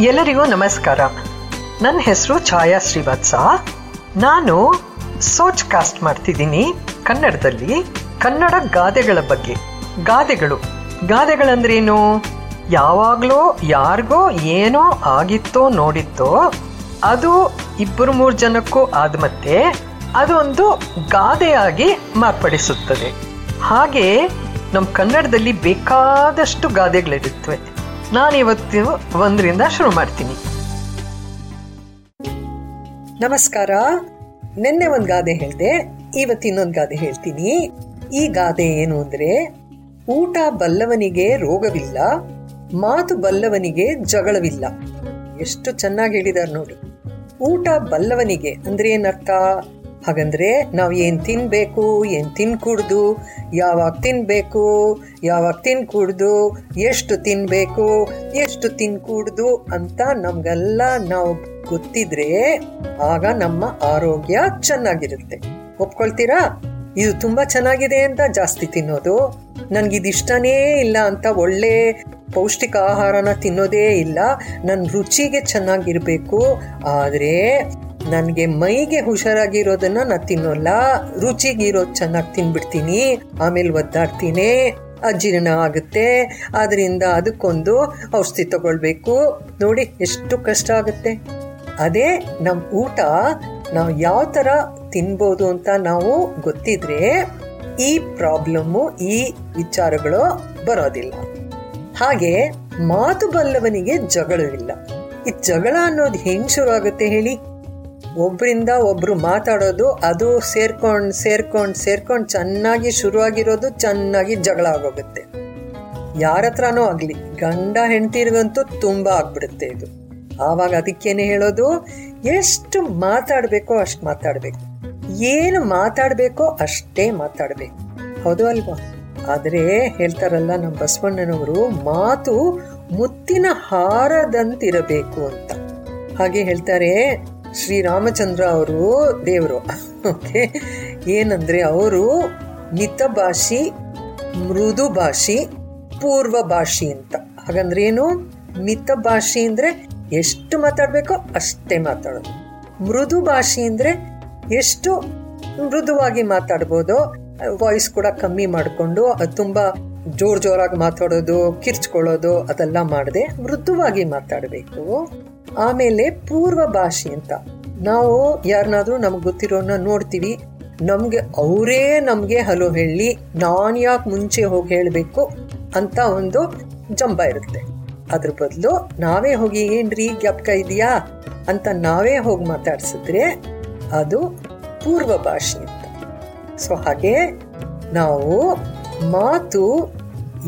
ಎಲ್ಲರಿಗೂ ನಮಸ್ಕಾರ. ನನ್ನ ಹೆಸರು ಛಾಯಾ ಶ್ರೀವತ್ಸ. ನಾನು ಸೋಚ್ ಕಾಸ್ಟ್ ಮಾಡ್ತಿದ್ದೀನಿ ಕನ್ನಡದಲ್ಲಿ ಕನ್ನಡ ಗಾದೆಗಳ ಬಗ್ಗೆ. ಗಾದೆಗಳು. ಗಾದೆಗಳಂದ್ರೇನು? ಯಾವಾಗಲೋ ಯಾರಿಗೋ ಏನೋ ಆಗಿತ್ತೋ ನೋಡಿತ್ತೋ, ಅದು ಇಬ್ಬರು ಮೂರು ಜನಕ್ಕೂ ಆದ ಮತ್ತೆ ಅದೊಂದು ಗಾದೆಯಾಗಿ ಮಾರ್ಪಡಿಸುತ್ತದೆ. ಹಾಗೆ ನಮ್ಮ ಕನ್ನಡದಲ್ಲಿ ಬೇಕಾದಷ್ಟು ಗಾದೆಗಳಿರುತ್ತವೆ. ನಾನಿವತ್ತು ಒಂದರಿಂದ ಶುರು ಮಾಡ್ತೀನಿ. ನಮಸ್ಕಾರ. ನಿನ್ನೆ ಒಂದು ಗಾದೆ ಹೇಳ್ದೆ, ಇವತ್ತು ಇನ್ನೊಂದು ಗಾದೆ ಹೇಳ್ತೀನಿ. ಈ ಗಾದೆ ಏನು ಅಂದ್ರೆ, ಊಟ ಬಲ್ಲವನಿಗೆ ರೋಗವಿಲ್ಲ, ಮಾತು ಬಲ್ಲವನಿಗೆ ಜಗಳವಿಲ್ಲ. ಎಷ್ಟು ಚೆನ್ನಾಗಿ ಹೇಳಿದಾರೆ ನೋಡಿ. ಊಟ ಬಲ್ಲವನಿಗೆ ಅಂದ್ರೆ ಏನರ್ಥ? ಹಾಗಂದ್ರೆ ನಾವು ಏನು ತಿನ್ಬೇಕು, ಏನು ತಿನ್ಕೂಡ್ದು ಯಾವಾಗ ತಿನ್ಬೇಕು, ಯಾವಾಗ ತಿನ್ಕೂಡ್ದು ಎಷ್ಟು ತಿನ್ಬೇಕು, ಎಷ್ಟು ತಿನ್ಕೂಡ್ದು ಅಂತ ನಮ್ಗೆಲ್ಲ ನಾವು ಗೊತ್ತಿದ್ರೆ ಆಗ ನಮ್ಮ ಆರೋಗ್ಯ ಚೆನ್ನಾಗಿರುತ್ತೆ. ಒಪ್ಕೊಳ್ತೀರಾ? ಇದು ತುಂಬಾ ಚೆನ್ನಾಗಿದೆ ಅಂತ ಜಾಸ್ತಿ ತಿನ್ನೋದು. ನನಗಿದಿಷ್ಟನೇ ಇಲ್ಲ ಅಂತ ಒಳ್ಳೆ ಪೌಷ್ಟಿಕ ಆಹಾರನ ತಿನ್ನೋದೇ ಇಲ್ಲ. ನನ್ನ ರುಚಿಗೆ ಚೆನ್ನಾಗಿರಬೇಕು. ಆದ್ರೆ ನನಗೆ ಮೈಗೆ ಹುಷಾರಾಗಿರೋದನ್ನ ನಾ ತಿನ್ನೋಲ್ಲ ರುಚಿಗಿರೋದು ಚೆನ್ನಾಗಿ ತಿನ್ಬಿಡ್ತೀನಿ, ಆಮೇಲೆ ಒದ್ದಾಡ್ತೀನಿ, ಅಜೀರ್ಣ ಆಗುತ್ತೆ ಅದರಿಂದ ಅದಕ್ಕೊಂದು ಔಷಧಿ ತಗೊಳ್ಬೇಕು. ನೋಡಿ ಎಷ್ಟು ಕಷ್ಟ ಆಗುತ್ತೆ. ಅದೇ ನಮ್ಮ ಊಟ ನಾವು ಯಾವ ಥರ ತಿನ್ಬೋದು ಅಂತ ನಾವು ಗೊತ್ತಿದ್ರೆ ಈ ಪ್ರಾಬ್ಲಮ್ಮು, ಈ ವಿಚಾರಗಳು ಬರೋದಿಲ್ಲ. ಹಾಗೆ ಮಾತು ಬಲ್ಲವನಿಗೆ ಜಗಳವಿಲ್ಲ ಈ ಜಗಳ ಅನ್ನೋದು ಹೆಂಗೆ ಶುರು ಆಗುತ್ತೆ ಹೇಳಿ? ಒಬ್ರಿಂದ ಒಬ್ಬರು ಮಾತಾಡೋದು, ಅದು ಸೇರ್ಕೊಂಡು ಸೇರ್ಕೊಂಡು ಸೇರ್ಕೊಂಡು ಚೆನ್ನಾಗಿ ಶುರುವಾಗಿರೋದು, ಚೆನ್ನಾಗಿ ಜಗಳ ಆಗೋಗುತ್ತೆ. ಯಾರ ಹತ್ರನೂ ಆಗಲಿ, ಗಂಡ ಹೆಂಡತಿರ್ಗಂತೂ ತುಂಬ ಆಗ್ಬಿಡುತ್ತೆ ಇದು. ಆವಾಗ ಅದಕ್ಕೇನೆ ಹೇಳೋದು, ಎಷ್ಟು ಮಾತಾಡಬೇಕೋ ಅಷ್ಟು ಮಾತಾಡಬೇಕು. ಏನು ಮಾತಾಡಬೇಕೋ ಅಷ್ಟೇ ಮಾತಾಡಬೇಕು. ಹೌದು ಅಲ್ವಾ? ಆದರೆ ಹೇಳ್ತಾರಲ್ಲ ನಮ್ಮ ಬಸವಣ್ಣನವರು, ಮಾತು ಮುತ್ತಿನ ಹಾರದಂತಿರಬೇಕು ಅಂತ. ಹಾಗೆ ಹೇಳ್ತಾರೆ ಶ್ರೀರಾಮಚಂದ್ರ ಅವರು ದೇವರು. ಓಕೆ ಏನಂದ್ರೆ ಅವರು ಮಿತ ಭಾಷಿ ಮೃದು ಭಾಷಿ ಪೂರ್ವ ಭಾಷಿ ಅಂತ. ಹಾಗಂದ್ರೆ ಏನು? ಮಿತ ಭಾಷೆ ಅಂದ್ರೆ ಎಷ್ಟು ಮಾತಾಡ್ಬೇಕೋ ಅಷ್ಟೇ ಮಾತಾಡೋದು. ಮೃದು ಭಾಷೆ ಅಂದ್ರೆ ಎಷ್ಟು ಮೃದುವಾಗಿ ಮಾತಾಡ್ಬೋದು ವಾಯ್ಸ್ ಕೂಡ ಕಮ್ಮಿ ಮಾಡಿಕೊಂಡು ತುಂಬಾ ಜೋರ್ ಜೋರಾಗಿ ಮಾತಾಡೋದು, ಕಿರ್ಚ್ಕೊಳ್ಳೋದು, ಅದೆಲ್ಲ ಮಾಡದೆ ಮೃದುವಾಗಿ ಮಾತಾಡಬೇಕು. ಆಮೇಲೆ ಪೂರ್ವ ಭಾಷೆ ಅಂತ. ನಾವು ಯಾರನ್ನಾದ್ರೂ ನಮ್ಗೆ ಗೊತ್ತಿರೋನ್ನ ನೋಡ್ತೀವಿ. ನಮಗೆ ಅವರೇ ನಮಗೆ ಹಲೋ ಹೇಳಿ, ನಾನ್ ಯಾಕೆ ಮುಂಚೆ ಹೋಗಿ ಹೇಳಬೇಕು ಅಂತ ಒಂದು ಜಂಬ ಇರುತ್ತೆ. ಅದ್ರ ಬದಲು ನಾವೇ ಹೋಗಿ, ಏನ್ರಿ, ಜ್ಞಾಪಕ ಇದೆಯಾ? ಅಂತ ನಾವೇ ಹೋಗಿ ಮಾತಾಡ್ಸಿದ್ರೆ ಅದು ಪೂರ್ವ ಭಾಷೆ ಅಂತ. ಸೊ, ಹಾಗೆ ನಾವು ಮಾತು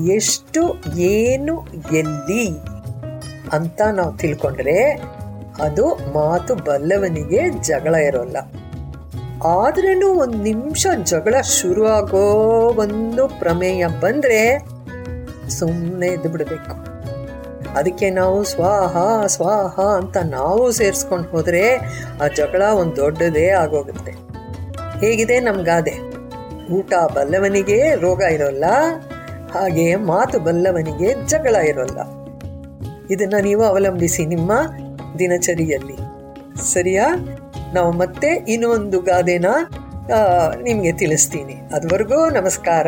ಎಷ್ಟು, ಏನು, ಎಲ್ಲಿ ಅಂತ ನಾವು ತಿಳ್ಕೊಂಡ್ರೆ ಅದು ಮಾತು ಬಲ್ಲವನಿಗೆ ಜಗಳ ಇರೋಲ್ಲ. ಆದ್ರೂ ಒಂದು ನಿಮಿಷ ಜಗಳ ಶುರು ಆಗೋ ಒಂದು ಪ್ರಮೇಯ ಬಂದ್ರೆ ಸುಮ್ಮನೆ ಇದ್ದು ಬಿಡಬೇಕು ಅದಕ್ಕೆ ನಾವು ಸ್ವಾಹ ಸ್ವಾಹ ಅಂತ ನಾವು ಸೇರಿಸ್ಕೊಂಡು ಹೋದ್ರೆ ಆ ಜಗಳ ಒಂದು ದೊಡ್ಡದೇ ಆಗೋಗುತ್ತೆ. ಹೇಗಿದೆ ನಮ್ಗಾದೆ ಊಟ ಬಲ್ಲವನಿಗೆ ರೋಗ ಇರೋಲ್ಲ, ಹಾಗೆ ಮಾತು ಬಲ್ಲವನಿಗೆ ಜಗಳ ಇರೋಲ್ಲ. ಇದನ್ನ ನೀವು ಅವಲಂಬಿಸಿ ನಿಮ್ಮ ದಿನಚರಿಯಲ್ಲಿ. ಸರಿಯಾ? ನಾವು ಮತ್ತೆ ಇನ್ನೊಂದು ಗಾದೆನ ನಿಮಗೆ ತಿಳಿಸ್ತೀನಿ. ಅದುವರೆಗೂ ನಮಸ್ಕಾರ.